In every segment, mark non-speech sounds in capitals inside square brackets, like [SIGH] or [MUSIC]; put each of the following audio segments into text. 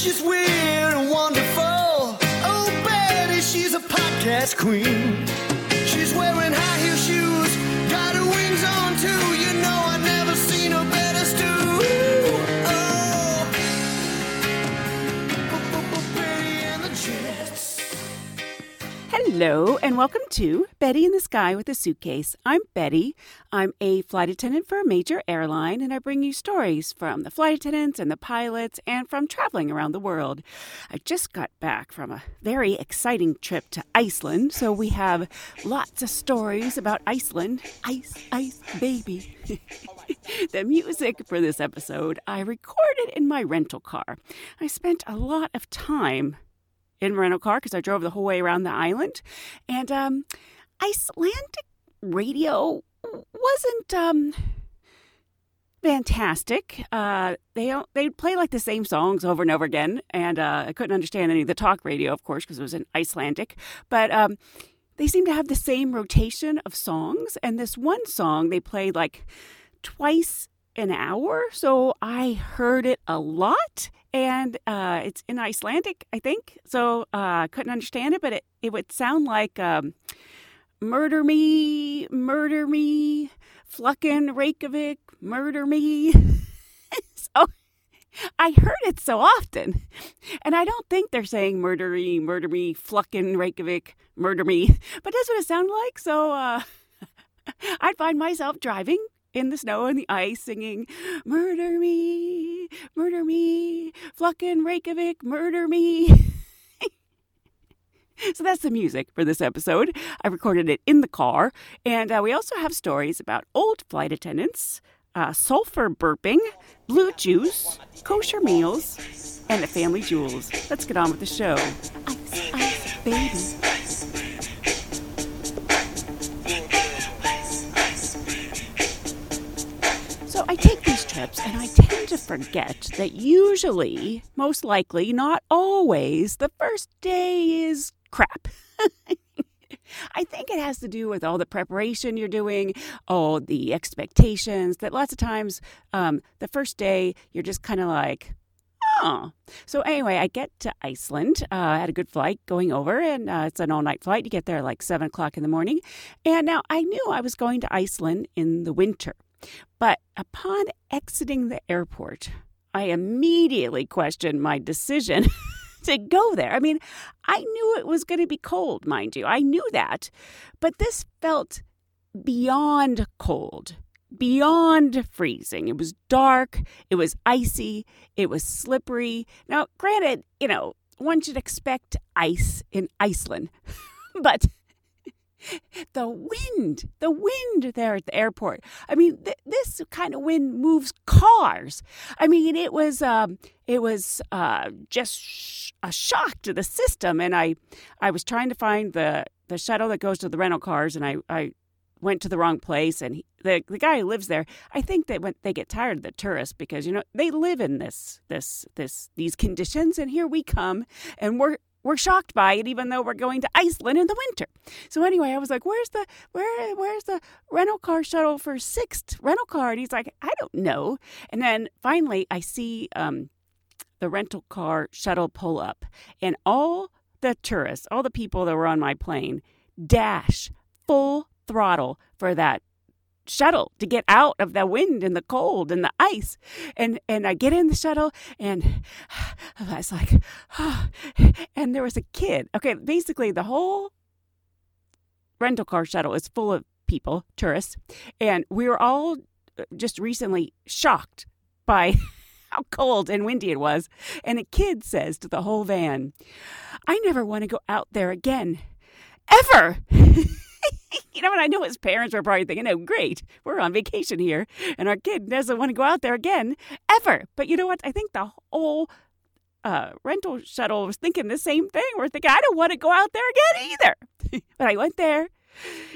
She's weird and wonderful. Oh, Betty, she's a podcast queen. She's wearing high heel shoes, got her wings on too. You know Hello, and welcome to Betty in the Sky with a Suitcase. I'm Betty. I'm a flight attendant for a major airline, and I bring you stories from the flight attendants and the pilots and from traveling around the world. I just got back from a very exciting trip to Iceland, so we have lots of stories about Iceland. Ice, ice, baby. [LAUGHS] the music for this episode I recorded in my rental car. I spent a lot of time in rental car because I drove the whole way around the island, and um, Icelandic radio wasn't um, fantastic. Uh, they they play like the same songs over and over again, and uh, I couldn't understand any of the talk radio, of course, because it was in Icelandic. But um, they seem to have the same rotation of songs, and this one song they played like twice an hour, so I heard it a lot. And uh, it's in Icelandic, I think. So uh, I couldn't understand it, but it, it would sound like um, murder me, murder me, fluckin' Reykjavik, murder me. [LAUGHS] so I heard it so often. And I don't think they're saying murder me, murder me, fluckin' Reykjavik, murder me. [LAUGHS] But that's what it sounded like. So uh, [LAUGHS] I'd find myself driving in the snow and the ice singing, Murder me, murder me, fluckin' Reykjavik, murder me. [LAUGHS] so that's the music for this episode. I recorded it in the car. And uh, we also have stories about old flight attendants, uh, sulfur burping, blue juice, kosher meals, and the family jewels. Let's get on with the show. Ice, ice, baby. Forget that usually, most likely, not always, the first day is crap. [LAUGHS] I think it has to do with all the preparation you're doing, all the expectations. That lots of times, um, the first day, you're just kind of like, oh. So, anyway, I get to Iceland. Uh, I had a good flight going over, and uh, it's an all night flight. You get there like 7 o'clock in the morning. And now I knew I was going to Iceland in the winter. But upon exiting the airport, I immediately questioned my decision [LAUGHS] to go there. I mean, I knew it was going to be cold, mind you. I knew that. But this felt beyond cold, beyond freezing. It was dark, it was icy, it was slippery. Now, granted, you know, one should expect ice in Iceland, [LAUGHS] but [LAUGHS] the wind, the wind there at the airport. I mean, th- this kind of wind moves cars. I mean, it was um, it was uh, just sh- a shock to the system. And I, I was trying to find the the shuttle that goes to the rental cars, and I, I went to the wrong place. And he, the the guy who lives there, I think that when they get tired of the tourists because you know they live in this this this these conditions, and here we come, and we're we're shocked by it, even though we're going to Iceland in the winter. So anyway, I was like, "Where's the where where's the rental car shuttle for Sixt rental car?" And he's like, "I don't know." And then finally, I see um, the rental car shuttle pull up, and all the tourists, all the people that were on my plane, dash full throttle for that shuttle to get out of the wind and the cold and the ice. And and I get in the shuttle and [SIGHS] I was like, oh. [SIGHS] and there was a kid. Okay, basically the whole rental car shuttle is full of people, tourists, and we were all uh, just recently shocked by [LAUGHS] how cold and windy it was. And a kid says to the whole van, I never want to go out there again. Ever. [LAUGHS] [LAUGHS] you know, and I know his parents were probably thinking, oh, great, we're on vacation here, and our kid doesn't want to go out there again, ever. But you know what? I think the whole uh, rental shuttle was thinking the same thing. We're thinking, I don't want to go out there again either. [LAUGHS] but I went there.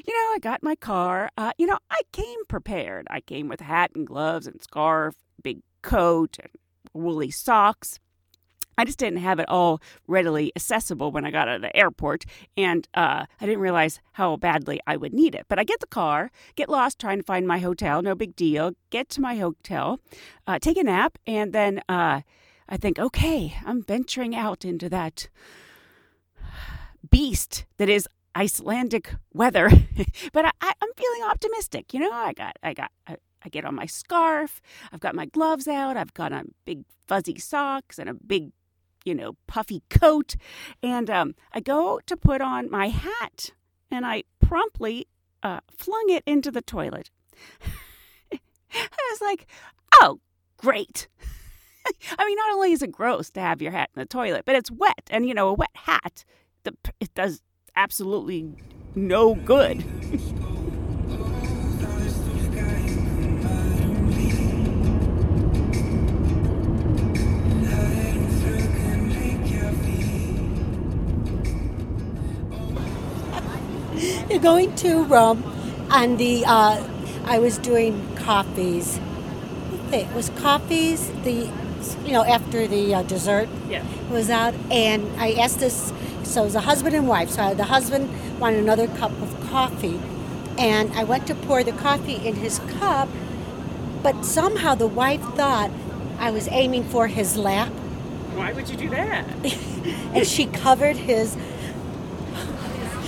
You know, I got my car. Uh, you know, I came prepared. I came with hat and gloves and scarf, big coat, and woolly socks. I just didn't have it all readily accessible when I got out of the airport, and uh, I didn't realize how badly I would need it. But I get the car, get lost trying to find my hotel, no big deal. Get to my hotel, uh, take a nap, and then uh, I think, okay, I'm venturing out into that beast that is Icelandic weather. [LAUGHS] but I, am feeling optimistic. You know, I got, I got. I, I get on my scarf. I've got my gloves out. I've got on big fuzzy socks and a big you know, puffy coat. And um, I go to put on my hat and I promptly uh, flung it into the toilet. [LAUGHS] I was like, oh, great. [LAUGHS] I mean, not only is it gross to have your hat in the toilet, but it's wet. And, you know, a wet hat, it does absolutely no good. [LAUGHS] going to Rome, and the uh, I was doing coffees. It was coffees. The you know after the uh, dessert yeah. was out, and I asked this. So it was a husband and wife. So the husband wanted another cup of coffee, and I went to pour the coffee in his cup, but somehow the wife thought I was aiming for his lap. Why would you do that? [LAUGHS] and she covered his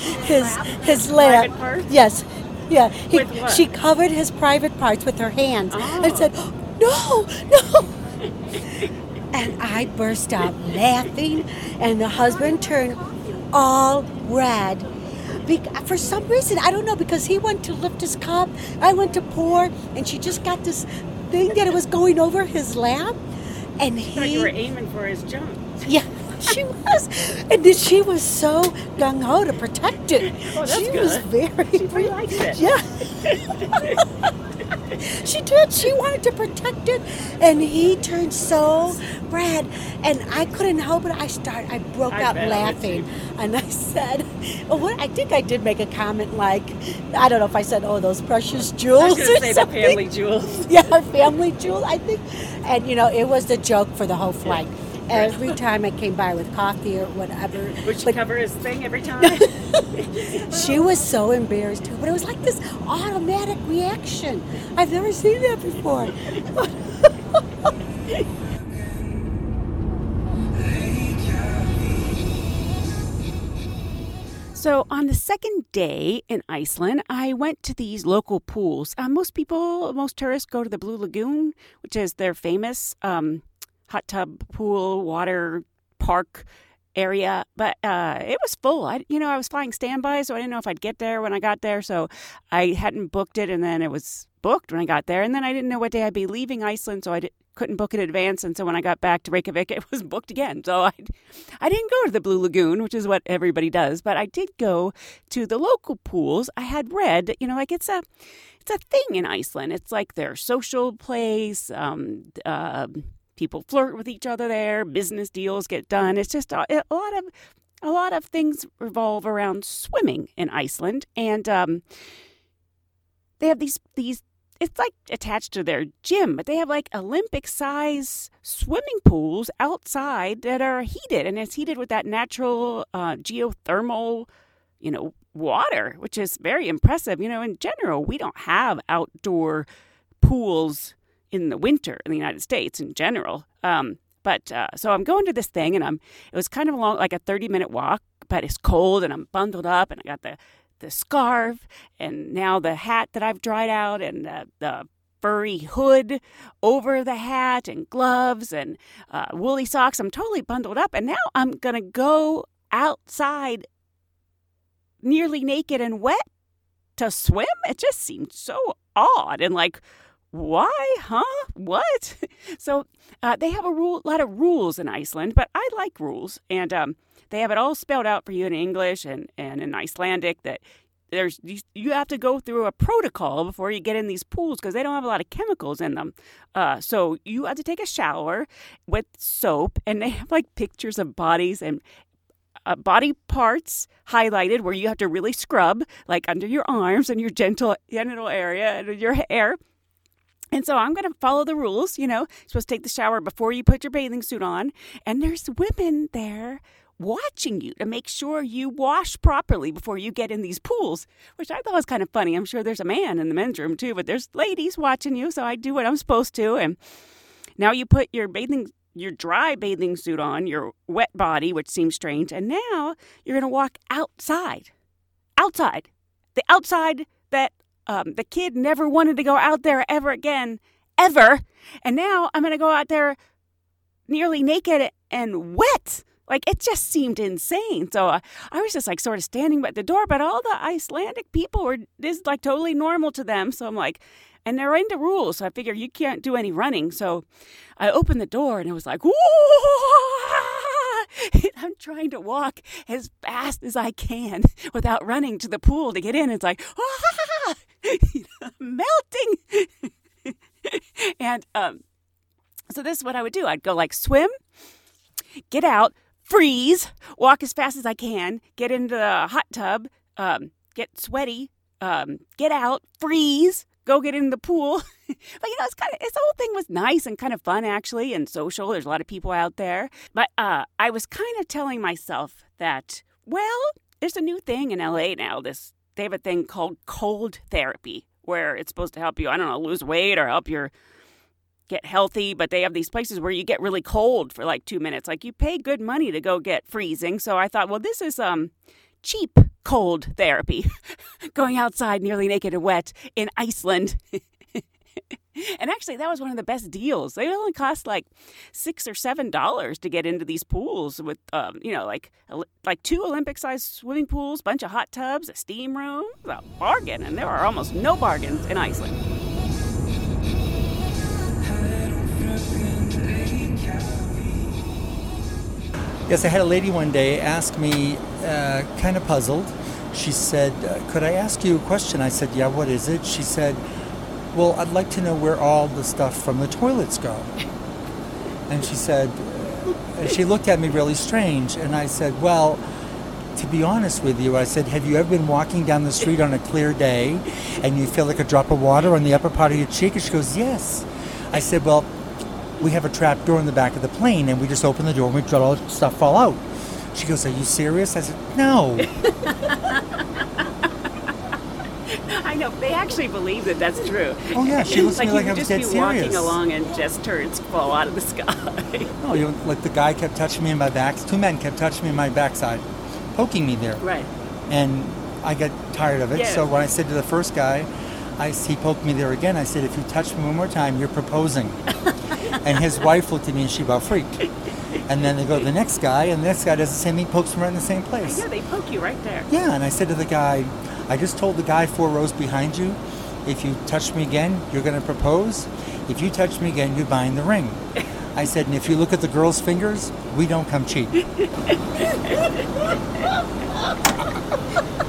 his his lap. Yes. Yeah. He, she covered his private parts with her hands oh. and said, "No, no." and I burst out laughing, and the husband turned all red. Be- for some reason, I don't know, because he went to lift his cup, I went to pour, and she just got this thing that it was going over his lap, and he. you were aiming for his junk. Yeah she was, and then she was so gung ho to protect it. [LAUGHS] Oh, she good. was very. She really liked [LAUGHS] it. Yeah. [LAUGHS] she did. She wanted to protect it, and he turned so red, and I couldn't help it. I started. I broke I out laughing, and I said, oh, "What?" I think I did make a comment like, I don't know if I said, "Oh, those precious jewels." I was going say something. the family jewels. Yeah, family jewels. I think, and you know, it was the joke for the whole flight. Yeah every time I came by with coffee or whatever. Would she but, cover his thing every [LAUGHS] time? she was so embarrassed too, but it was like this automatic reaction. I've never seen that before. [LAUGHS] So, on the second day in Iceland, I went to these local pools. Uh, most people, most tourists go to the Blue Lagoon, which is their famous um, hot tub, pool, water park area, but uh, it was full. I, you know, I was flying standby, so I didn't know if I'd get there when I got there. So I hadn't booked it, and then it was booked when I got there, and then I didn't know what day I'd be leaving Iceland, so I couldn't book in advance. And so when I got back to Reykjavik, [LAUGHS] it was booked again. So I, I didn't go to the Blue Lagoon, which is what everybody does, but I did go to the local pools. I had read, you know, like it's a, it's a thing in Iceland. It's like their social place. Um, uh, people flirt with each other there, business deals get done. It's just a, a lot of a lot of things revolve around swimming in Iceland, and um, they have these these. It's like attached to their gym, but they have like Olympic size swimming pools outside that are heated, and it's heated with that natural uh, geothermal, you know, water, which is very impressive. You know, in general, we don't have outdoor pools in the winter in the United States in general. Um, but uh, so I'm going to this thing, and I'm it was kind of a long, like a 30 minute walk, but it's cold, and I'm bundled up, and I got the the scarf and now the hat that I've dried out and the furry hood over the hat and gloves and uh, woolly socks. I'm totally bundled up. And now I'm to go outside nearly naked and wet to swim. It just seemed so odd and like, why, huh? What? [LAUGHS] So uh, they have a rule, lot of rules in Iceland, but I like rules, and um, they have it all spelled out for you in English and, and in Icelandic that there's you have to go through a protocol before you get in these pools because they don't have a lot of chemicals in them. Uh, so you have to take a shower with soap, and they have like pictures of bodies and uh, body parts highlighted where you have to really scrub, like under your arms and your gentle genital area and your hair. And so I'm going to follow the rules. You know, you're supposed to take the shower before you put your bathing suit on. And there's women there watching you to make sure you wash properly before you get in these pools, which I thought was kind of funny. I'm sure there's a man in the men's room too, but there's ladies watching you, so I do what I'm supposed to. And now you put your bathing your dry bathing suit on, your wet body, which seems strange, and now you're going to walk outside. Outside. The outside that um, the kid never wanted to go out there ever again, ever. And now I'm going to go out there nearly naked and wet. Like it just seemed insane. So uh, I was just like sort of standing by the door, but all the Icelandic people were this like totally normal to them. So I'm like, and they're into rules. So I figure you can't do any running. So I opened the door and it was like, [LAUGHS] I'm trying to walk as fast as I can [LAUGHS] without running to the pool to get in. It's like, [LAUGHS] [LAUGHS] melting. [LAUGHS] and um, so this is what I would do. I'd go like swim, get out, freeze, walk as fast as I can, get into the hot tub, um, get sweaty, um, get out, freeze, go get in the pool. [LAUGHS] but you know, it's kind of this whole thing was nice and kind of fun actually, and social. There's a lot of people out there, but uh, I was kind of telling myself that well, there's a new thing in LA now. This they have a thing called cold therapy where it's supposed to help you. I don't know, lose weight or help your get healthy, but they have these places where you get really cold for like two minutes. Like you pay good money to go get freezing. So I thought, well, this is um cheap cold therapy. [LAUGHS] Going outside nearly naked and wet in Iceland. [LAUGHS] [LAUGHS] and actually that was one of the best deals they only cost like six or seven dollars to get into these pools with um, you know like like two olympic sized swimming pools bunch of hot tubs a steam room a bargain and there are almost no bargains in iceland Yes, I had a lady one day ask me, uh, kind of puzzled. She said, uh, Could I ask you a question? I said, Yeah, what is it? She said, Well, I'd like to know where all the stuff from the toilets go. And she said, uh, She looked at me really strange. And I said, Well, to be honest with you, I said, Have you ever been walking down the street on a clear day and you feel like a drop of water on the upper part of your cheek? And she goes, Yes. I said, Well, we have a trap door in the back of the plane, and we just open the door and we let all the stuff fall out. She goes, Are you serious? I said, No. Know they actually believe that that's true. Oh yeah, she [LAUGHS] looks like me like you I was just dead be serious. walking along and just turds fall out of the sky. [LAUGHS] No, you know, like the guy kept touching me in my back. Two men kept touching me in my backside, poking me there. right. And I got tired of it. Yes. So when I said to the first guy, I, he poked me there again. I said, "If you touch me one more time, you're proposing." [LAUGHS] and his wife looked at me and she about freaked. And then they go to the next guy, and the next guy does the same thing, pokes him right in the same place. Yeah, they poke you right there. Yeah, and I said to the guy, I just told the guy four rows behind you, if you touch me again, you're going to propose. If you touch me again, you're buying the ring. [LAUGHS] I said, and if you look at the girl's fingers, we don't come cheap. [LAUGHS]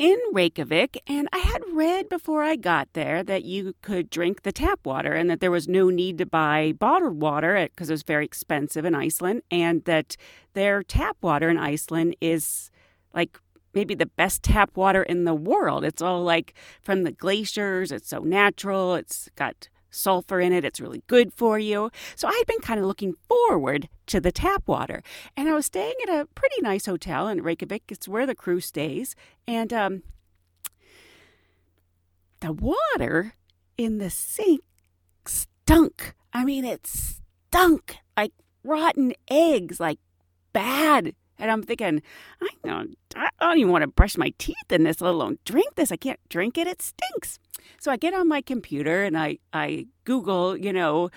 in Reykjavik and I had read before I got there that you could drink the tap water and that there was no need to buy bottled water because it was very expensive in Iceland and that their tap water in Iceland is like maybe the best tap water in the world. It's all like from the glaciers, it's so natural, it's got sulfur in it. It's really good for you. So I had been kind of looking forward to the tap water. And I was staying at a pretty nice hotel in Reykjavik. It's where the crew stays. And um, the water in the sink stunk. I mean, it stunk like rotten eggs, like bad. And I'm thinking, I don't, I don't even want to brush my teeth in this, let alone drink this. I can't drink it. It stinks. So I get on my computer and I, I Google, you know,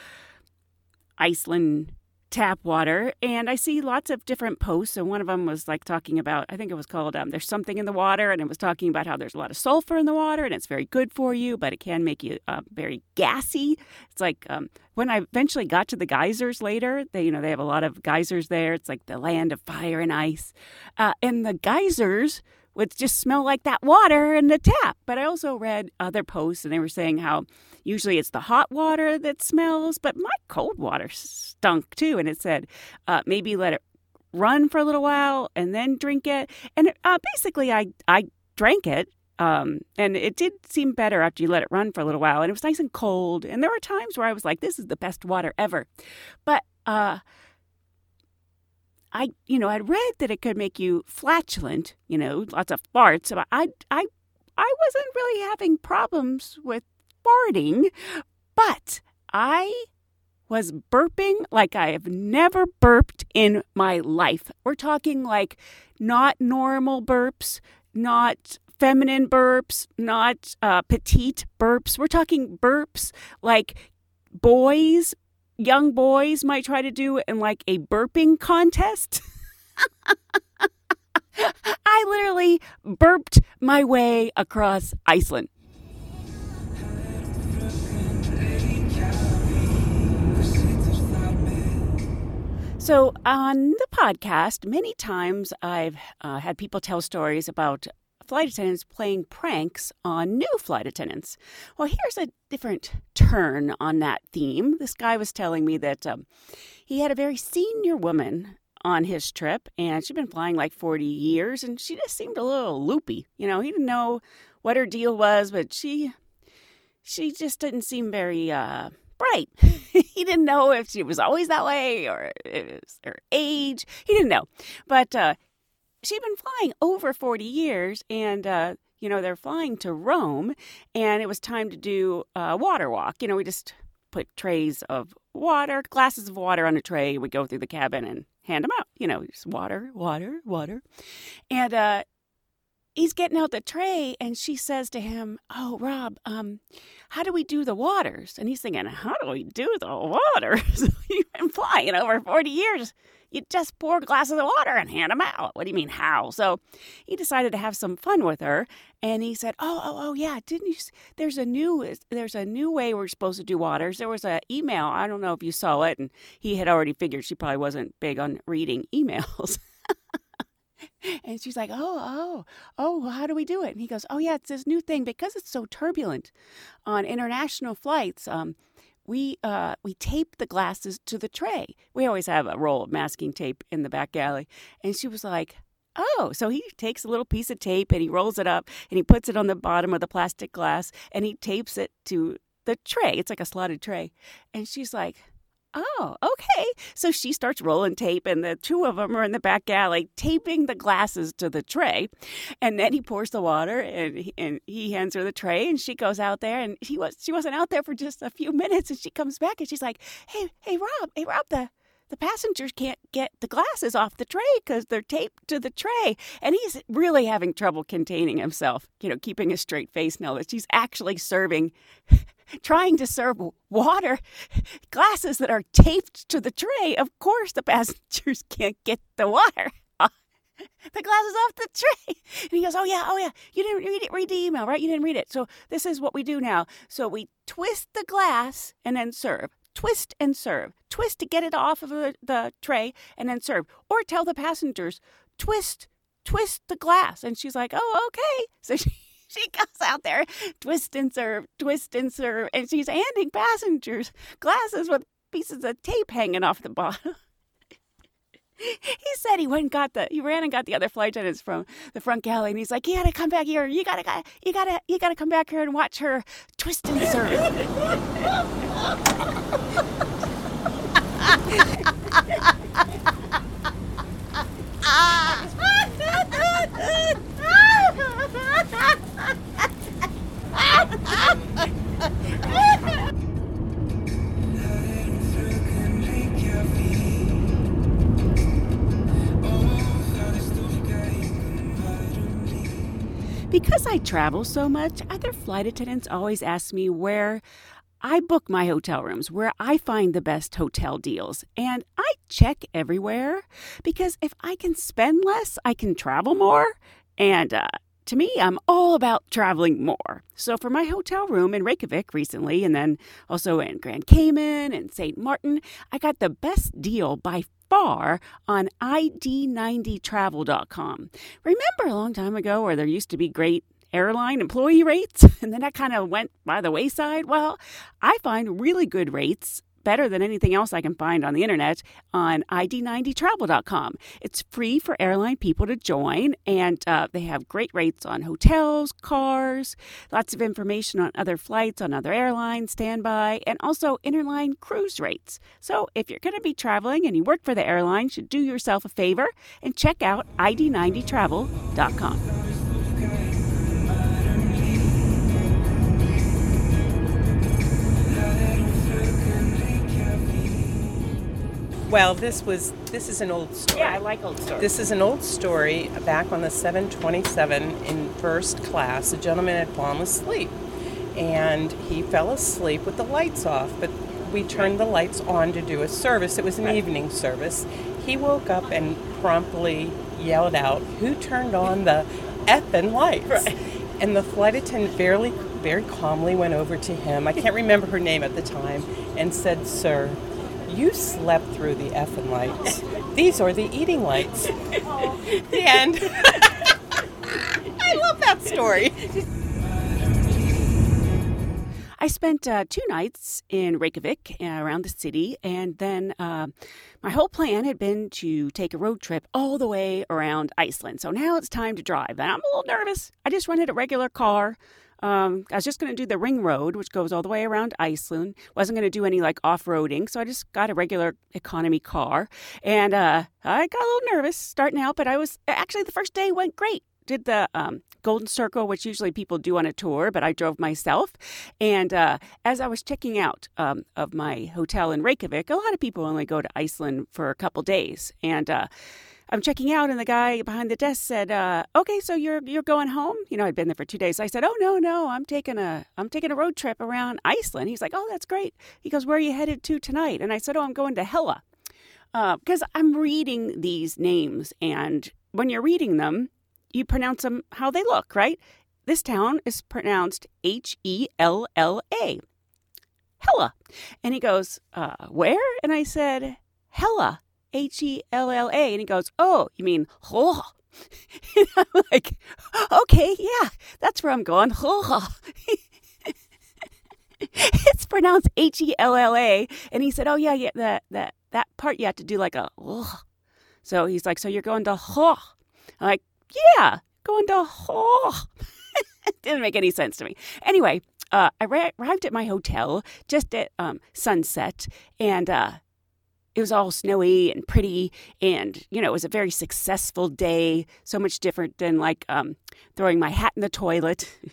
Iceland tap water and I see lots of different posts and one of them was like talking about I think it was called um, there's something in the water and it was talking about how there's a lot of sulfur in the water and it's very good for you but it can make you uh, very gassy. It's like um, when I eventually got to the geysers later they you know they have a lot of geysers there. It's like the land of fire and ice. Uh, and the geysers would just smell like that water in the tap. But I also read other posts and they were saying how usually it's the hot water that smells, but my cold water stunk too. And it said uh, maybe let it run for a little while and then drink it. And uh, basically, I, I drank it. Um, and it did seem better after you let it run for a little while. And it was nice and cold. And there were times where I was like, this is the best water ever. But, uh, I, you know, I'd read that it could make you flatulent, you know, lots of farts. But I, I, I wasn't really having problems with farting, but I was burping like I have never burped in my life. We're talking like not normal burps, not feminine burps, not uh, petite burps. We're talking burps like boys young boys might try to do in like a burping contest. [LAUGHS] I literally burped my way across Iceland. So, on the podcast, many times I've uh, had people tell stories about flight attendants playing pranks on new flight attendants. Well, here's a different turn on that theme. This guy was telling me that um, he had a very senior woman on his trip, and she'd been flying like 40 years, and she just seemed a little loopy. You know, he didn't know what her deal was, but she she just didn't seem very uh, bright. [LAUGHS] he didn't know if she was always that way or was her age. He didn't know, but uh, she'd been flying over 40 years and uh, you know they're flying to rome and it was time to do a water walk. You know we just put trays of water glasses of water on a tray we go through the cabin and hand them out. You know just water water water. And uh, he's getting out the tray and she says to him oh rob um how do we do the waters? And he's thinking how do we do the waters? [LAUGHS] You've been flying over 40 years you just pour glasses of water and hand them out. What do you mean, how? So he decided to have some fun with her, and he said, "Oh, oh, oh, yeah. Didn't you? There's a new, there's a new way we're supposed to do waters. There was an email. I don't know if you saw it, and he had already figured she probably wasn't big on reading [LAUGHS] emails." And she's like, Oh, oh, oh, how do we do it? And he goes, Oh, yeah, it's this new thing because it's so turbulent on international flights. Um, we uh, we tape the glasses to the tray. We always have a roll of masking tape in the back galley. And she was like, Oh, so he takes a little piece of tape and he rolls it up and he puts it on the bottom of the plastic glass and he tapes it to the tray. It's like a slotted tray. And she's like, Oh, okay. So she starts rolling tape, and the two of them are in the back alley taping the glasses to the tray. And then he pours the water, and he, and he hands her the tray, and she goes out there, and she was she wasn't out there for just a few minutes, and she comes back, and she's like, "Hey, hey, Rob, hey, Rob, the the passengers can't get the glasses off the tray because they're taped to the tray. And he's really having trouble containing himself, you know, keeping a straight face now that she's actually serving trying to serve water glasses that are taped to the tray. Of course, the passengers [LAUGHS] can't get the water. [LAUGHS] the glasses off the tray. And he goes, Oh, yeah, oh, yeah. You didn't read it, read the email, right? You didn't read it. So this is what we do now. So we twist the glass and then serve. Twist and serve. Twist to get it off of the, the tray and then serve. Or tell the passengers, twist, twist the glass. And she's like, Oh, okay. [LAUGHS] So she [LAUGHS] she goes out there, twist and serve, twist and serve, and she's handing passengers glasses with pieces of tape hanging off the bottom. [LAUGHS] he said he went and got the he ran and got the other flight attendants from the front galley, and he's like, "You gotta come back here. You gotta, you gotta, you gotta come back here and watch her twist and serve." [LAUGHS] Because I travel so much, other flight attendants always ask me where I book my hotel rooms, where I find the best hotel deals. And I check everywhere because if I can spend less, I can travel more. And uh, to me, I'm all about traveling more. So for my hotel room in Reykjavik recently, and then also in Grand Cayman and St. Martin, I got the best deal by far on ID90travel.com. Remember a long time ago where there used to be great airline employee rates [LAUGHS] and then that kind of went by the wayside? Well, I find really good rates better than anything else I can find on the internet on ID90travel.com. It's free for airline people to join, and uh, they have great rates on hotels, cars, lots of information on other flights on other airlines, standby, and also interline cruise rates. So if you're going to be traveling and you work for the airline, you should do yourself a favor and check out ID90travel.com. Well, this was this is an old story. Yeah, I like old stories. This is an old story. Back on the 727 in first class, a gentleman had fallen asleep, and he fell asleep with the lights off. But we turned the lights on to do a service. It was an evening service. He woke up and promptly yelled out, "Who turned on the effing lights?" Right. And the flight attendant very, very calmly went over to him. I can't remember her name at the time, and said, "Sir." You slept through the effing lights. These are the eating lights. the end. [LAUGHS] I love that story. I spent uh, two nights in Reykjavik uh, around the city, and then uh, my whole plan had been to take a road trip all the way around Iceland. So now it's time to drive, and I'm a little nervous. I just rented a regular car. Um, I was just going to do the ring road, which goes all the way around Iceland. wasn't going to do any like off roading, so I just got a regular economy car, and uh, I got a little nervous starting out. But I was actually the first day went great. Did the um, Golden Circle, which usually people do on a tour, but I drove myself. And uh, as I was checking out um, of my hotel in Reykjavik, a lot of people only go to Iceland for a couple days, and uh, I'm checking out, and the guy behind the desk said, uh, "Okay, so you're you're going home?" You know, I'd been there for two days. I said, "Oh no, no, I'm taking a I'm taking a road trip around Iceland." He's like, "Oh, that's great." He goes, "Where are you headed to tonight?" And I said, "Oh, I'm going to Hella," because uh, I'm reading these names, and when you're reading them, you pronounce them how they look, right? This town is pronounced H E L L A. Hella. And he goes, uh, Where? And I said, Hella. H E L L A. And he goes, Oh, you mean [LAUGHS] and I'm like, Okay, yeah, that's where I'm going. Oh. [LAUGHS] it's pronounced H E L L A. And he said, Oh, yeah, yeah, that, that, that part you have to do like a oh. So he's like, So you're going to oh. I'm like, Yeah, going to oh. [LAUGHS] Didn't make any sense to me. Anyway, uh, I arrived at my hotel just at um, sunset, and uh, it was all snowy and pretty and you know it was a very successful day so much different than like um, throwing my hat in the toilet. [LAUGHS]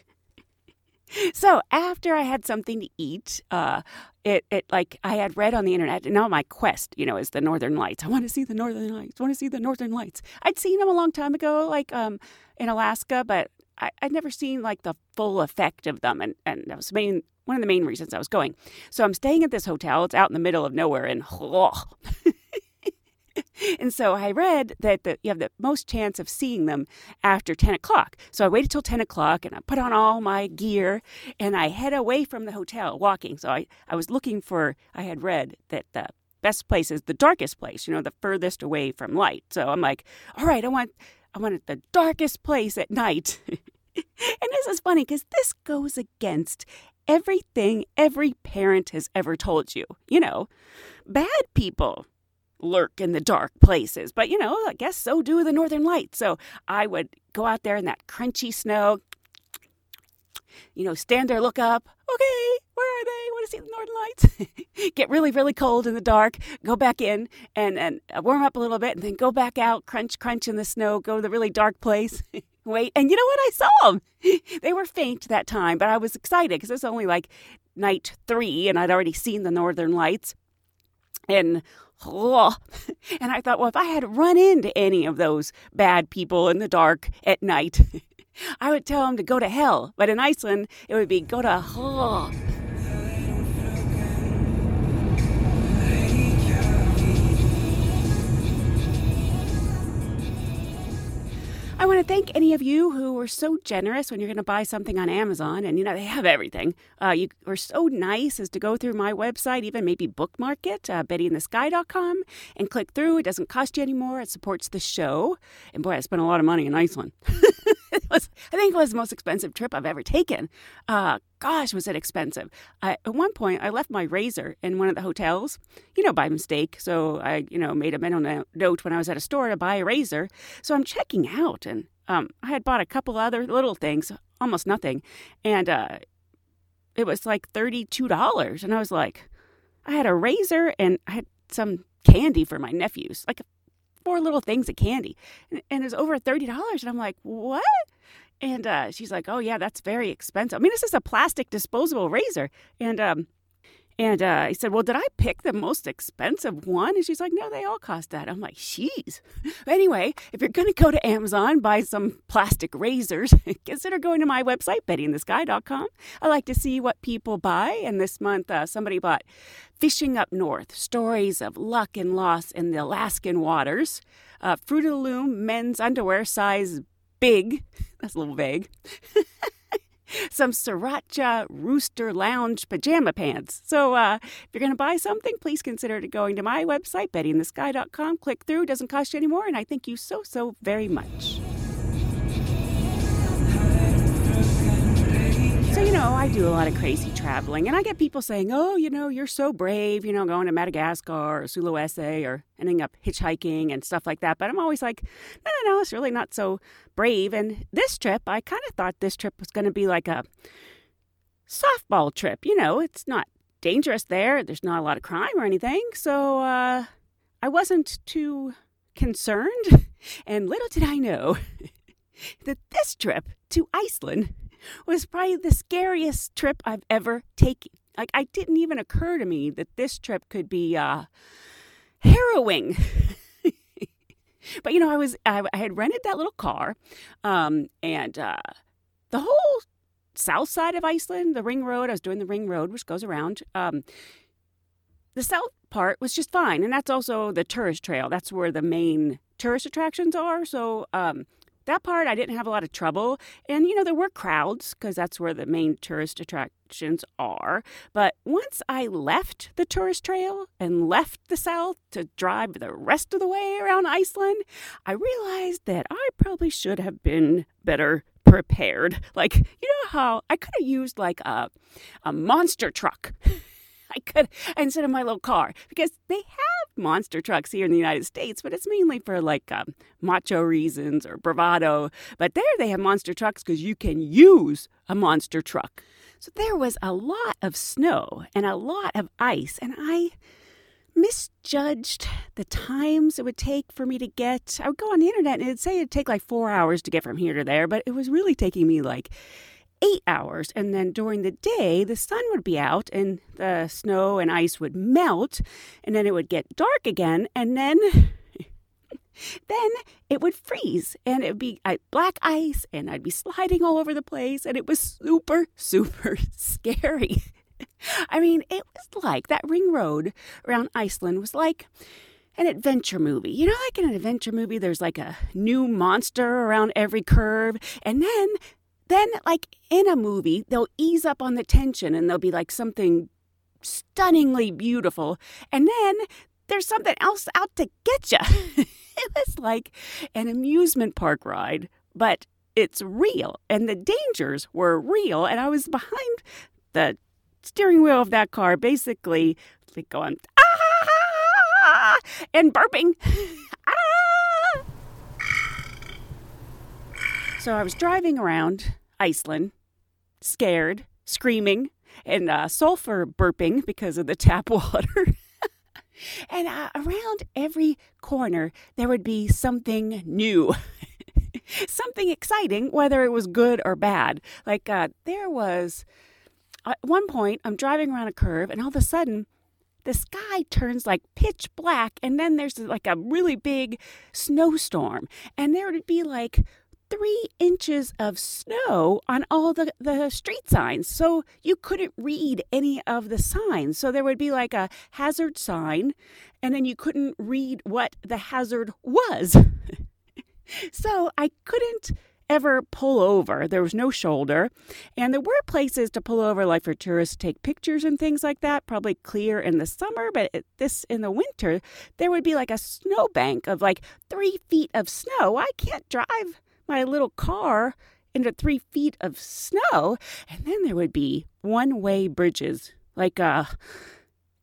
So after i had something to eat uh, it, it like i had read on the internet and now my quest you know is the northern lights. I want to see the northern lights. I want to see the northern lights. I'd seen them a long time ago like um, in alaska but I, would never seen like the full effect of them and, and that was main one of the main reasons I was going. So I'm staying at this hotel. It's out in the middle of nowhere in [LAUGHS] and so I read that the, you have the most chance of seeing them after 10 o'clock. So I waited till 10 o'clock and I put on all my gear and I head away from the hotel walking. So I, I was looking for, I had read that the best place is the darkest place, you know, the furthest away from light. So I'm like, all right, I want, I want the darkest place at night. [LAUGHS] and this is funny because this goes against everything every parent has ever told you. You know, bad people lurk in the dark places, but you know, I guess so do the northern lights. So I would go out there in that crunchy snow, you know, stand there, look up. Okay, where are they? Want to see the northern lights. [LAUGHS] Get really, really cold in the dark. Go back in and and warm up a little bit, and then go back out, crunch, crunch in the snow. Go to the really dark place. [LAUGHS] wait. And you know what? I saw them. [LAUGHS] they were faint that time, but I was excited because it was only like night three and I'd already seen the northern lights. And oh, [LAUGHS] and I thought, well, if I had run into any of those bad people in the dark at night, [LAUGHS] I would tell them to go to hell, but in Iceland, it would be go to hell. I want to thank any of you who were so generous when you're going to buy something on Amazon, and you know they have everything. Uh, you were so nice as to go through my website, even maybe bookmark it, uh, BettyInTheSky.com, and click through. It doesn't cost you anymore. It supports the show. And boy, I spent a lot of money in Iceland. [LAUGHS] was, I think it was the most expensive trip I've ever taken. Uh, gosh, was it expensive? I, at one point, I left my razor in one of the hotels, you know, by mistake. So I, you know, made a mental note when I was at a store to buy a razor. So I'm checking out, and um, I had bought a couple other little things, almost nothing, and uh, it was like thirty-two dollars. And I was like, I had a razor and I had some candy for my nephews, like four little things of candy, and, and it was over thirty dollars. And I'm like, what? And uh, she's like, "Oh yeah, that's very expensive. I mean, this is a plastic disposable razor." And um, and uh, I said, "Well, did I pick the most expensive one?" And she's like, "No, they all cost that." I'm like, "Jeez." [LAUGHS] anyway, if you're gonna go to Amazon buy some plastic razors, [LAUGHS] consider going to my website, BettyInTheSky.com. I like to see what people buy. And this month, uh, somebody bought "Fishing Up North: Stories of Luck and Loss in the Alaskan Waters." Uh, Fruit of the Loom men's underwear size big. [LAUGHS] That's a little vague. Some Sriracha Rooster Lounge pajama pants. So uh, if you're going to buy something, please consider going to my website, bettyinthesky.com. Click through. Doesn't cost you any more. And I thank you so, so very much. So, you know, I do a lot of crazy traveling, and I get people saying, oh, you know, you're so brave, you know, going to Madagascar or Sulawesi or ending up hitchhiking and stuff like that. But I'm always like, no, no, no, it's really not so brave. And this trip, I kind of thought this trip was going to be like a softball trip. You know, it's not dangerous there, there's not a lot of crime or anything. So uh, I wasn't too concerned. [LAUGHS] And little did I know [LAUGHS] that this trip to Iceland was probably the scariest trip I've ever taken. Like, I didn't even occur to me that this trip could be uh, harrowing. [LAUGHS] but you know, I was I, I, had rented that little car, um, and uh, the whole south side of Iceland, the ring road. I was doing the ring road, which goes around. Um, the south part was just fine, and that's also the tourist trail. That's where the main tourist attractions are. So um, that part I didn't have a lot of trouble. And, you know, there were crowds because that's where the main tourist attractions are. But once I left the tourist trail and left the south to drive the rest of the way around Iceland, I realized that I probably should have been better prepared. Like, you know how I could have used like a, a monster truck. [LAUGHS] [LAUGHS] I could instead of my little car because they have monster trucks here in the United States, but it's mainly for like um, macho reasons or bravado. But there they have monster trucks because you can use a monster truck. So there was a lot of snow and a lot of ice, and I misjudged the times it would take for me to get. I would go on the internet and it'd say it'd take like four hours to get from here to there, but it was really taking me like eight hours. And then during the day, the sun would be out and the snow and ice would melt. And then it would get dark again. And then. [LAUGHS] then it would freeze and it would be black ice and I'd be sliding all over the place and it was super, [LAUGHS] super scary. I mean, it was like that ring road around Iceland was like an adventure movie. You know, like in an adventure movie, there's like a new monster around every curve, and then then, like in a movie, they'll ease up on the tension and there'll be like something stunningly beautiful. And then there's something else out to get you. [LAUGHS] it was like an amusement park ride, but it's real. And the dangers were real. And I was behind the steering wheel of that car, basically like going, ah, and burping. [LAUGHS] ah. So I was driving around Iceland, scared, screaming, and uh, sulfur burping because of the tap [LAUGHS] water. and uh, around every corner, there would be something new. [LAUGHS] something exciting, whether it was good or bad. Like uh, there was, at one point, I'm driving around a curve, and all of a sudden, the sky turns like pitch black, and then there's like a really big snowstorm, and there would be like three inches of snow on all the, the street signs. So you couldn't read any of the signs. So there would be like a hazard sign, and then you couldn't read what the hazard was. [LAUGHS] so I couldn't ever pull over. There was no shoulder. And there were places to pull over, like for tourists to take pictures and things like that, probably clear in the summer. But this in the winter, there would be like a snowbank of like three feet of snow. I can't drive my little car into three feet of snow. And then there would be one way bridges. Like, uh,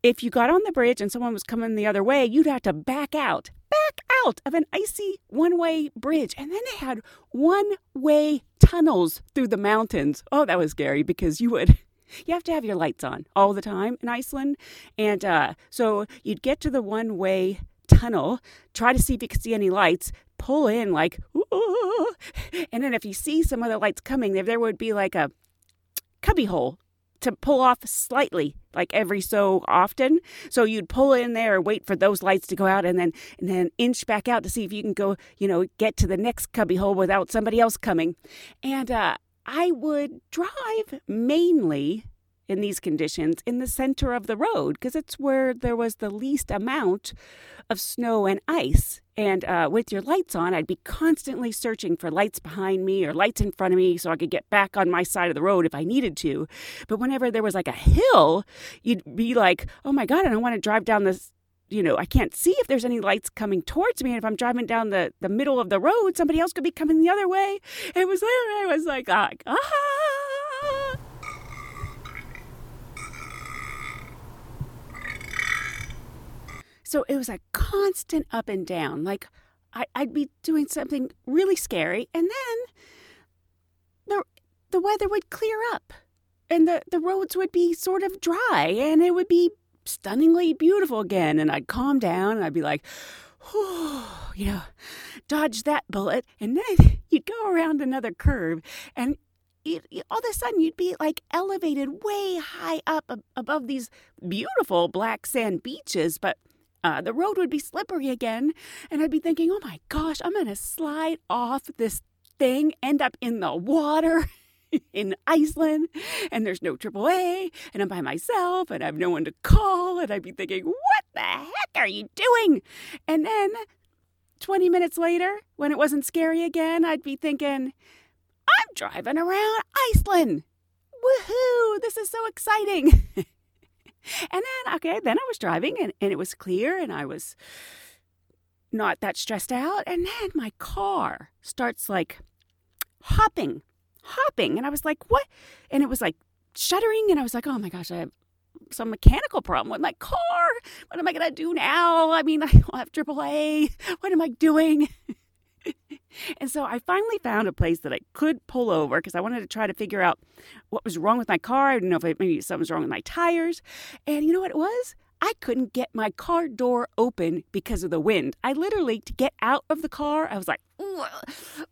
if you got on the bridge and someone was coming the other way, you'd have to back out back out of an icy one way bridge. And then they had one way tunnels through the mountains. Oh, that was scary because you would. You have to have your lights on all the time in Iceland. And uh, so you'd get to the one way tunnel, try to see if you could see any lights, pull in like, and then if you see some other lights coming, there, there would be like a cubby hole to pull off slightly like every so often. So you'd pull in there wait for those lights to go out and then and then inch back out to see if you can go you know get to the next cubby hole without somebody else coming. And uh, i would drive mainly in these conditions in the center of the road because it's where there was the least amount of snow and ice. And uh, with your lights on, I'd be constantly searching for lights behind me or lights in front of me so I could get back on my side of the road if I needed to. But whenever there was like a hill, you'd be like, oh my God, I don't want to drive down this you know, I can't see if there's any lights coming towards me. And if I'm driving down the, the middle of the road, somebody else could be coming the other way. It was [LAUGHS] I was like, ah, ah. So it was a constant up and down. Like I, would be doing something really scary, and then the the weather would clear up, and the the roads would be sort of dry, and it would be stunningly beautiful again. And I'd calm down, and I'd be like, oh, you know, dodge that bullet, and then [LAUGHS] you'd go around another curve, and all of a sudden you'd be like elevated way high up above these beautiful black sand beaches, but uh, the road would be slippery again. And I'd be thinking, oh my gosh, I'm going to slide off this thing, end up in the water. [LAUGHS] in Iceland, and there's no AAA, and I'm by myself, and I have no one to call, and I'd be thinking, what the heck are you doing? And then 20 minutes later, when it wasn't scary again, I'd be thinking, I'm driving around Iceland. Woohoo! This is so exciting. [LAUGHS] And then, okay, then I was driving and, and it was clear and I was not that stressed out. And then my car starts like hopping, hopping. And I was like, what? And it was like shuddering. And I was like, oh my gosh, I have some mechanical problem with my car. What am I going to do now? I mean, I don't have AAA. What am I doing? [LAUGHS] [LAUGHS] and so I finally found a place that I could pull over because I wanted to try to figure out what was wrong with my car. I didn't know if maybe something was wrong with my tires. And you know what it was? I couldn't get my car door open because of the wind. I literally, to get out of the car, I was like, [LAUGHS] the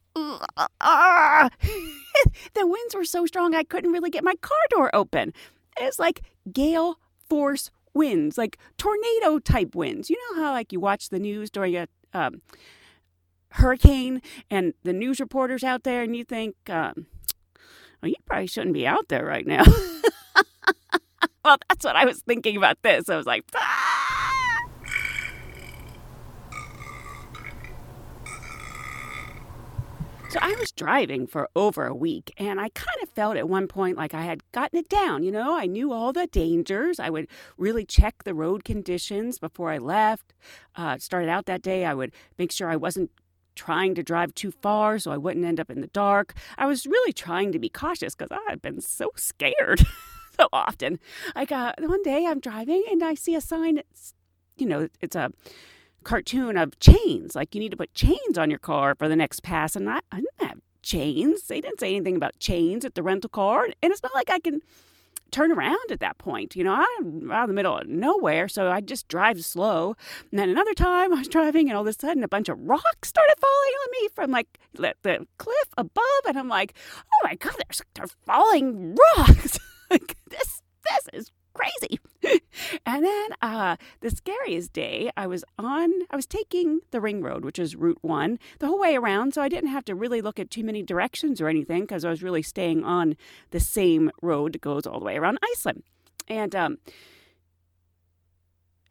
winds were so strong I couldn't really get my car door open. It was like gale force winds, like tornado type winds. You know how like you watch the news during a um, hurricane and the news reporters out there, and you think, um, well, you probably shouldn't be out there right now. [LAUGHS] well, that's what I was thinking about this. I was like, ah! So I was driving for over a week, and I kind of felt at one point like I had gotten it down. You know, I knew all the dangers. I would really check the road conditions before I left. Uh, started out that day, I would make sure I wasn't trying to drive too far so I wouldn't end up in the dark. I was really trying to be cautious because I had been so scared [LAUGHS] so often. Like uh, one day I'm driving and I see a sign. It's, you know, it's a cartoon of chains. Like you need to put chains on your car for the next pass. And I, I didn't have chains. They didn't say anything about chains at the rental car. And it's not like I can turn around at that point. You know, I'm out in the middle of nowhere, so I just drive slow. And then another time [LAUGHS] I was driving, and all of a sudden a bunch of rocks started falling on me from like the cliff above, and I'm like, oh my god, they're, they're falling rocks. [LAUGHS] like this, this is crazy. [LAUGHS] and then uh, the scariest day, I was on, I was taking the ring road, which is Route 1, the whole way around. So I didn't have to really look at too many directions or anything because I was really staying on the same road that goes all the way around Iceland. And um,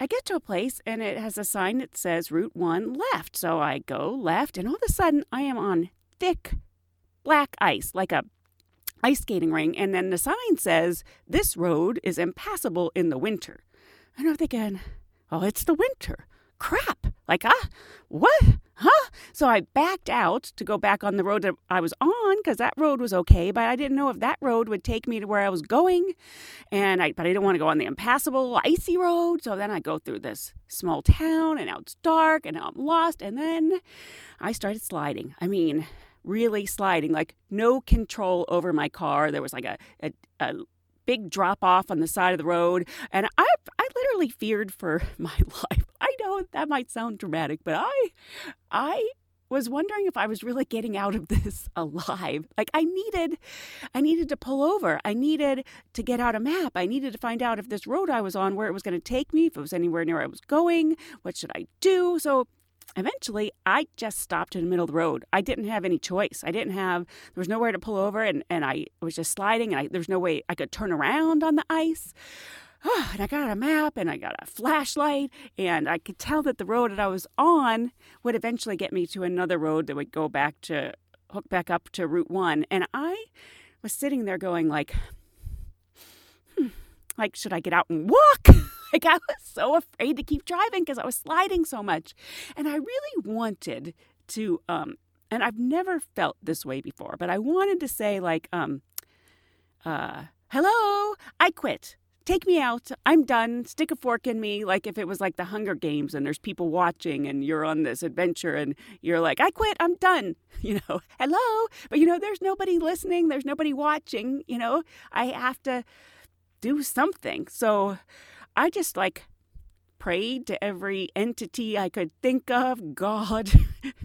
I get to a place and it has a sign that says Route 1 left. So I go left, and all of a sudden I am on thick black ice, like a ice skating ring. And then the sign says, This road is impassable in the winter. And I'm thinking, Oh, it's the winter. Crap. Like, ah, what? Huh? So I backed out to go back on the road that I was on because that road was okay, but I didn't know if that road would take me to where I was going. And I, but I didn't want to go on the impassable, icy road. So then I go through this small town and now it's dark and now I'm lost. And then I started sliding. I mean, really sliding, like no control over my car. There was like a, a, a big drop off on the side of the road. And I, I literally feared for [LAUGHS] my life. I know that might sound dramatic, but I, I was wondering if I was really getting out of [LAUGHS] this alive. Like I needed I needed to pull over. I needed to get out a map. I needed to find out if this road I was on where it was going to take me, if it was anywhere near where I was going, what should I do? So eventually I just stopped in the middle of the road. I didn't have any choice. I didn't have there was nowhere to pull over and, and I was just sliding and I, there's no way I could turn around on the ice. Oh, [SIGHS] And I got a map and I got a flashlight and I could tell that the road that I was on would eventually get me to another road that would go back to hook back up to Route 1 and I was sitting there going like hmm, like should I get out and walk? Like I was so afraid to keep driving because I was sliding so much. And I really wanted to um and I've never felt this way before, but I wanted to say like um uh hello, I quit. Take me out. I'm done. Stick a fork in me. Like if it was like the Hunger Games and there's people watching and you're on this adventure and you're like, I quit. I'm done. [LAUGHS] You know, hello. But you know, there's nobody listening. There's nobody watching. You know, I have to do something. So I just like prayed to every entity I could think of, God,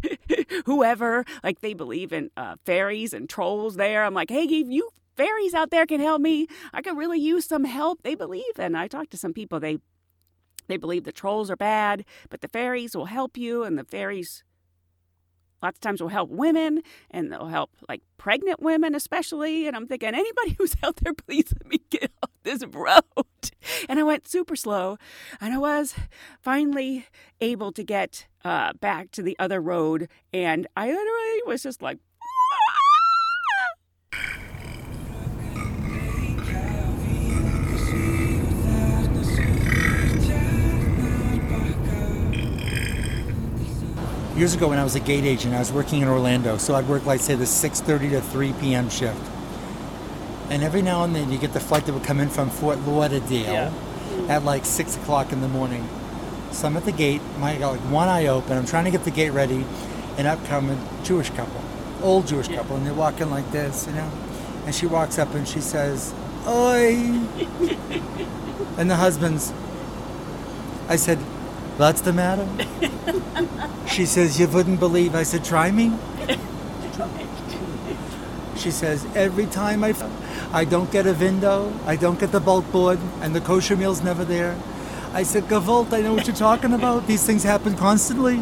[LAUGHS] whoever. Like they believe in uh, fairies and trolls there. I'm like, hey, if you fairies out there can help me, I could really use some help. They believe. And I talked to some people, they they believe the trolls are bad, but the fairies will help you, and the fairies lots of times will help women and they'll help like pregnant women especially and i'm thinking anybody [LAUGHS] who's out there please let me get [LAUGHS] off this road. And i went super slow and i was finally able to get uh, back to the other road and i literally was just like years ago when I was a gate agent, I was working in Orlando. So I'd work like say the 6:30 to 3 p.m. shift. And every now and then you get the flight that would come in from Fort Lauderdale Yeah. Mm. at like six o'clock in the morning. So I'm at the gate, my got like one eye open. I'm trying to get the gate ready, and up come a Jewish couple, old Jewish couple, and they're walking like this, you know. And she walks up and she says, "Oi," [LAUGHS] and the husband's. I said, "What's the matter?" She says, You wouldn't believe. I said, Try me. She says, Every time I, I don't get a window, I don't get the bulk board, and the kosher meal's never there. I said, Gevalt, I know what you're talking about. These things happen constantly.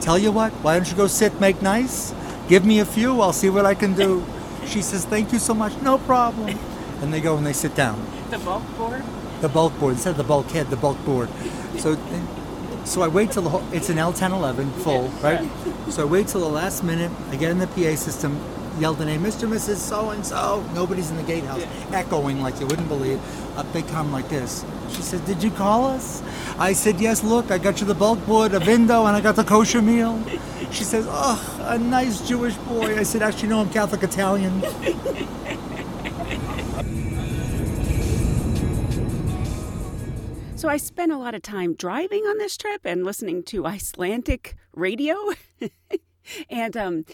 Tell you what, why don't you go sit, make nice? Give me a few, I'll see what I can do. She says, Thank you so much, no problem. And they go and they sit down the bulk board the bulk board instead of the bulkhead, the bulk board. So, so I wait till the whole, it's an L1011 full, right? So I wait till the last minute. I get in the PA system, yell the name, Mr. Mrs. So and So. Nobody's in the gatehouse, echoing like you wouldn't believe. Up they come like this. She said, "Did you call us?" I said, "Yes. Look, I got you the bulk board, a window, and I got the kosher meal." She says, "Oh, a nice Jewish boy." I said, "Actually, no, I'm Catholic Italian." [LAUGHS] So I spent a lot of time driving on this trip and listening to [LAUGHS] Icelandic radio. [LAUGHS] and um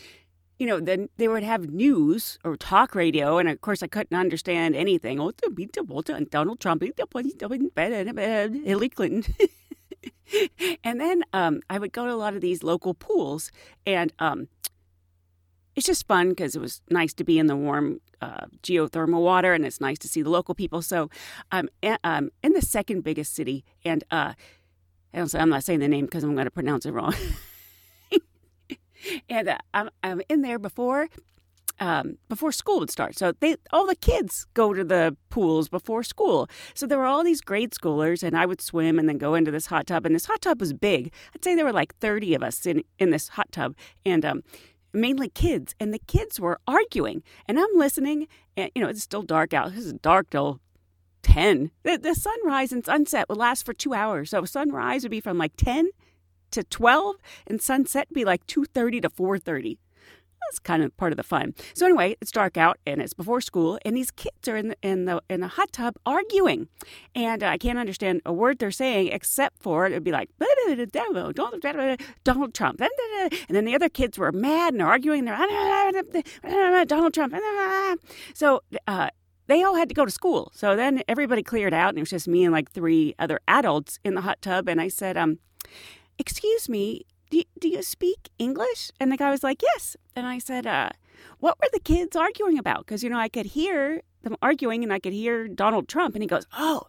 you know, then they would have news or talk radio, and of course I couldn't understand anything. Oh, and Donald Trump, Hillary Clinton. [LAUGHS] and then um, I would go to a lot of these local pools, and um, it's just fun because it was nice to be in the warm uh, geothermal water, and it's nice to see the local people. So I'm, I'm in the second biggest city, and uh, I'm not saying the name because I'm going to pronounce it wrong. [LAUGHS] and uh, I'm, I'm in there before um, before school would start. So they all the kids go to the pools before school. So there were all these grade schoolers, and I would swim and then go into this hot tub. And this hot tub was big. I'd say there were like thirty of us in in this hot tub, and um, mainly kids. And the kids were arguing, and I'm listening. And you know it's still dark out. This is dark till 10. The, the sunrise and sunset would last for two hours. So sunrise would be from like 10 to 12 and sunset would be like 2.30 to 4.30 that's kind of part of the fun. So anyway, it's dark out and it's before school, and these kids are in the in the in the hot tub arguing, and I can't understand a word they're saying except for it'd be like Donald Trump, and then the other kids were mad and arguing. They're Donald Trump. So. Uh, they all had to go to school. So then everybody cleared out, and it was just me and like three other adults in the hot tub. And I said, um, "Excuse me, do, do you speak English? And the guy was like, Yes. And I said, uh, What were the kids arguing about? Because, you know, I could hear them arguing and I could hear Donald Trump. And he goes, Oh,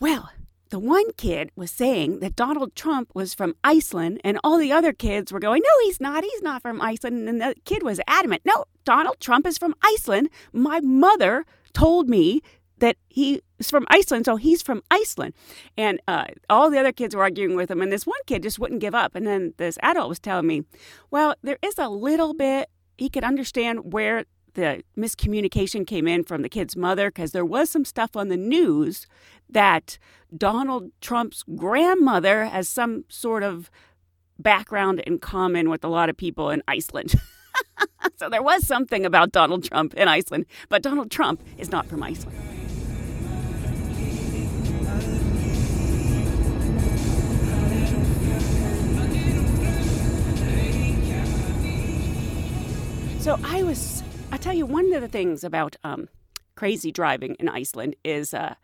well, the one kid was saying that Donald Trump was from Iceland, and all the other kids were going, No, he's not. He's not from Iceland. And the kid was adamant, No, Donald Trump is from Iceland. My mother told me that he from Iceland, so he's from Iceland. And uh, all the other kids were arguing with him, and this one kid just wouldn't give up. And then this adult was telling me, well, there is a little bit, he could understand where the miscommunication came in from the kid's mother because there was some stuff on the news that Donald Trump's grandmother has some sort of background in common with a lot of people in Iceland. [LAUGHS] so there was something about Donald Trump in Iceland, but Donald Trump is not from Iceland. So I was, I tell you, one of the things about um, crazy driving in Iceland is uh,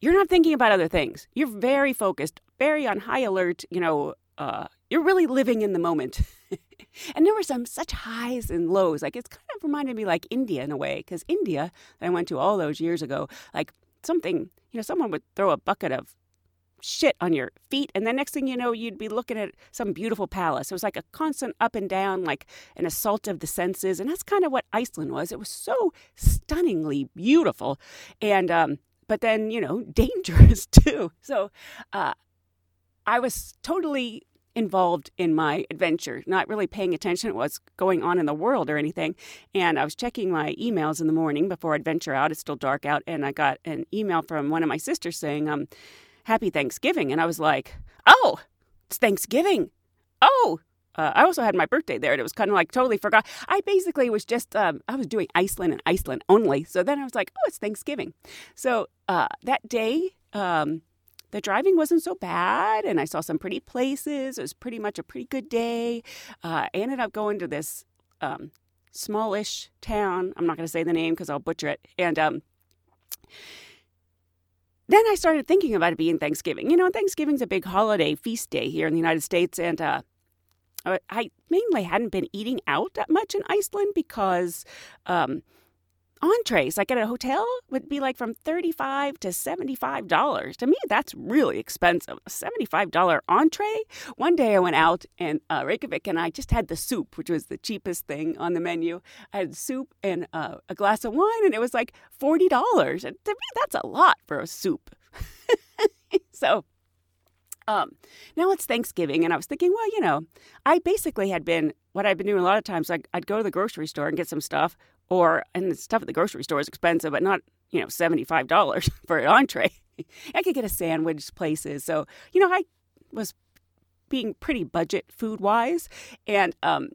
you're not thinking about other things. You're very focused, very on high alert. You know, uh, you're really living in the moment. [LAUGHS] and there were some such highs and lows. Like it's kind of reminded me like India in a way, because India that I went to all those years ago, like something, you know, someone would throw a bucket of shit on your feet and the next thing you know you'd be looking at some beautiful palace it was like a constant up and down like an assault of the senses and that's kind of what iceland was it was so stunningly beautiful and um, but then you know [LAUGHS] dangerous too so uh, i was totally involved in my adventure, not really paying attention to what's going on in the world or anything. And I was checking my emails in the morning before I'd venture out. It's still dark out, and I got an email from one of my sisters saying, um, Happy Thanksgiving. And I was like, oh, it's Thanksgiving. Oh, uh, I also had my birthday there, and it was kind of like totally forgot. I basically was just um, I was doing Iceland and Iceland only. So then I was like, oh, it's Thanksgiving. So uh, that day, um, the driving wasn't so bad, and I saw some pretty places. It was pretty much a pretty good day. Uh, I ended up going to this um, smallish town. I'm not going to say the name because I'll butcher it, and um, then I started thinking about it being Thanksgiving. You know, Thanksgiving's a big holiday, feast day here in the United States, and uh, I mainly hadn't been eating out that much in Iceland because um, entrees, like at a hotel, would be like from 35 to $75. To me, that's really expensive. A $75 entree? One day I went out and uh, Reykjavik and I just had the soup, which was the cheapest thing on the menu. I had soup and uh, a glass of wine, and it was like $40. And to me, that's a lot for a soup. [LAUGHS] so um, now it's Thanksgiving, and I was thinking, well, you know, I basically had been what I've been doing a lot of times. Like I'd go to the grocery store and get some stuff, or and the stuff at the grocery store is expensive, but not you know seventy five dollars [LAUGHS] for an entree. [LAUGHS] I could get a sandwich places, so you know I was being pretty budget food wise, and um,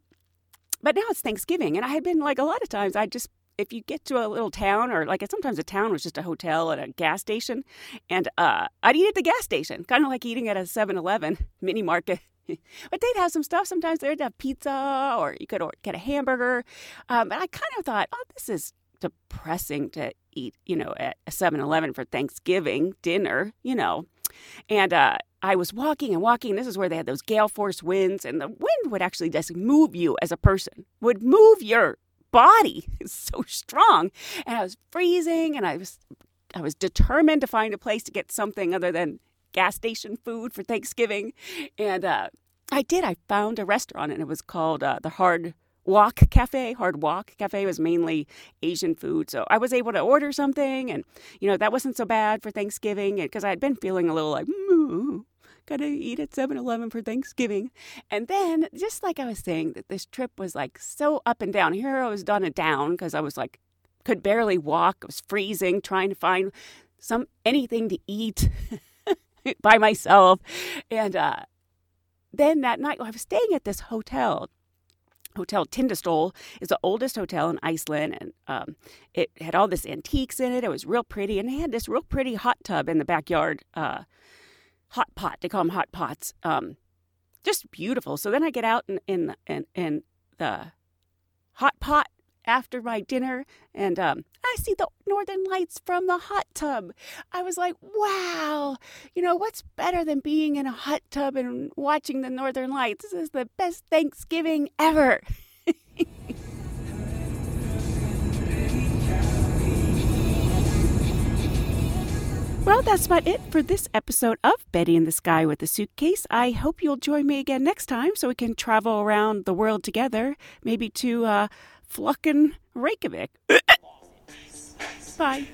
but now it's Thanksgiving, and I had been like a lot of times I just if you get to a little town or like sometimes a town was just a hotel and a gas station and uh, i'd eat at the gas station kind of like eating at a 7-eleven [LAUGHS] mini market [LAUGHS] but they'd have some stuff sometimes they'd have pizza or you could get a hamburger um, and i kind of thought oh this is depressing to eat you know at a 7-eleven for thanksgiving dinner you know and uh, I was walking and walking. This is where they had those gale force winds, and the wind would actually just move you as a person, would move your body is [LAUGHS] so strong. And I was freezing and I was I was determined to find a place to get something other than gas station food for Thanksgiving. And uh, I did. I found a restaurant and it was called uh, the Hard Wok Cafe. Hard Wok Cafe was mainly Asian food. So I was able to order something and, you know, that wasn't so bad for Thanksgiving because I had been feeling a little like, gotta eat at 7-Eleven for Thanksgiving. And then, just like I was saying, that this trip was like so up and down. Here I was done it down because I was like, could barely walk. I was freezing, trying to find some anything to eat [LAUGHS] [LAUGHS] by myself. And uh, then that night, I was staying at this hotel. Hotel Tindastóll is the oldest hotel in Iceland, and um, it had all this antiques in it. It was real pretty, and they had this real pretty hot tub in the backyard. Uh, hot pot. They call them hot pots. Um, just beautiful. So then I get out in in in, in the hot pot after my dinner and um, I see the northern lights from the hot tub. I was like, wow, you know, what's better than being in a hot tub and watching the northern lights? This is the best Thanksgiving ever. [LAUGHS] Well, that's about it for this episode of Betty in the Sky with a Suitcase. I hope you'll join me again next time so we can travel around the world together, maybe to uh, Flucken Reykjavik. [COUGHS] Bye.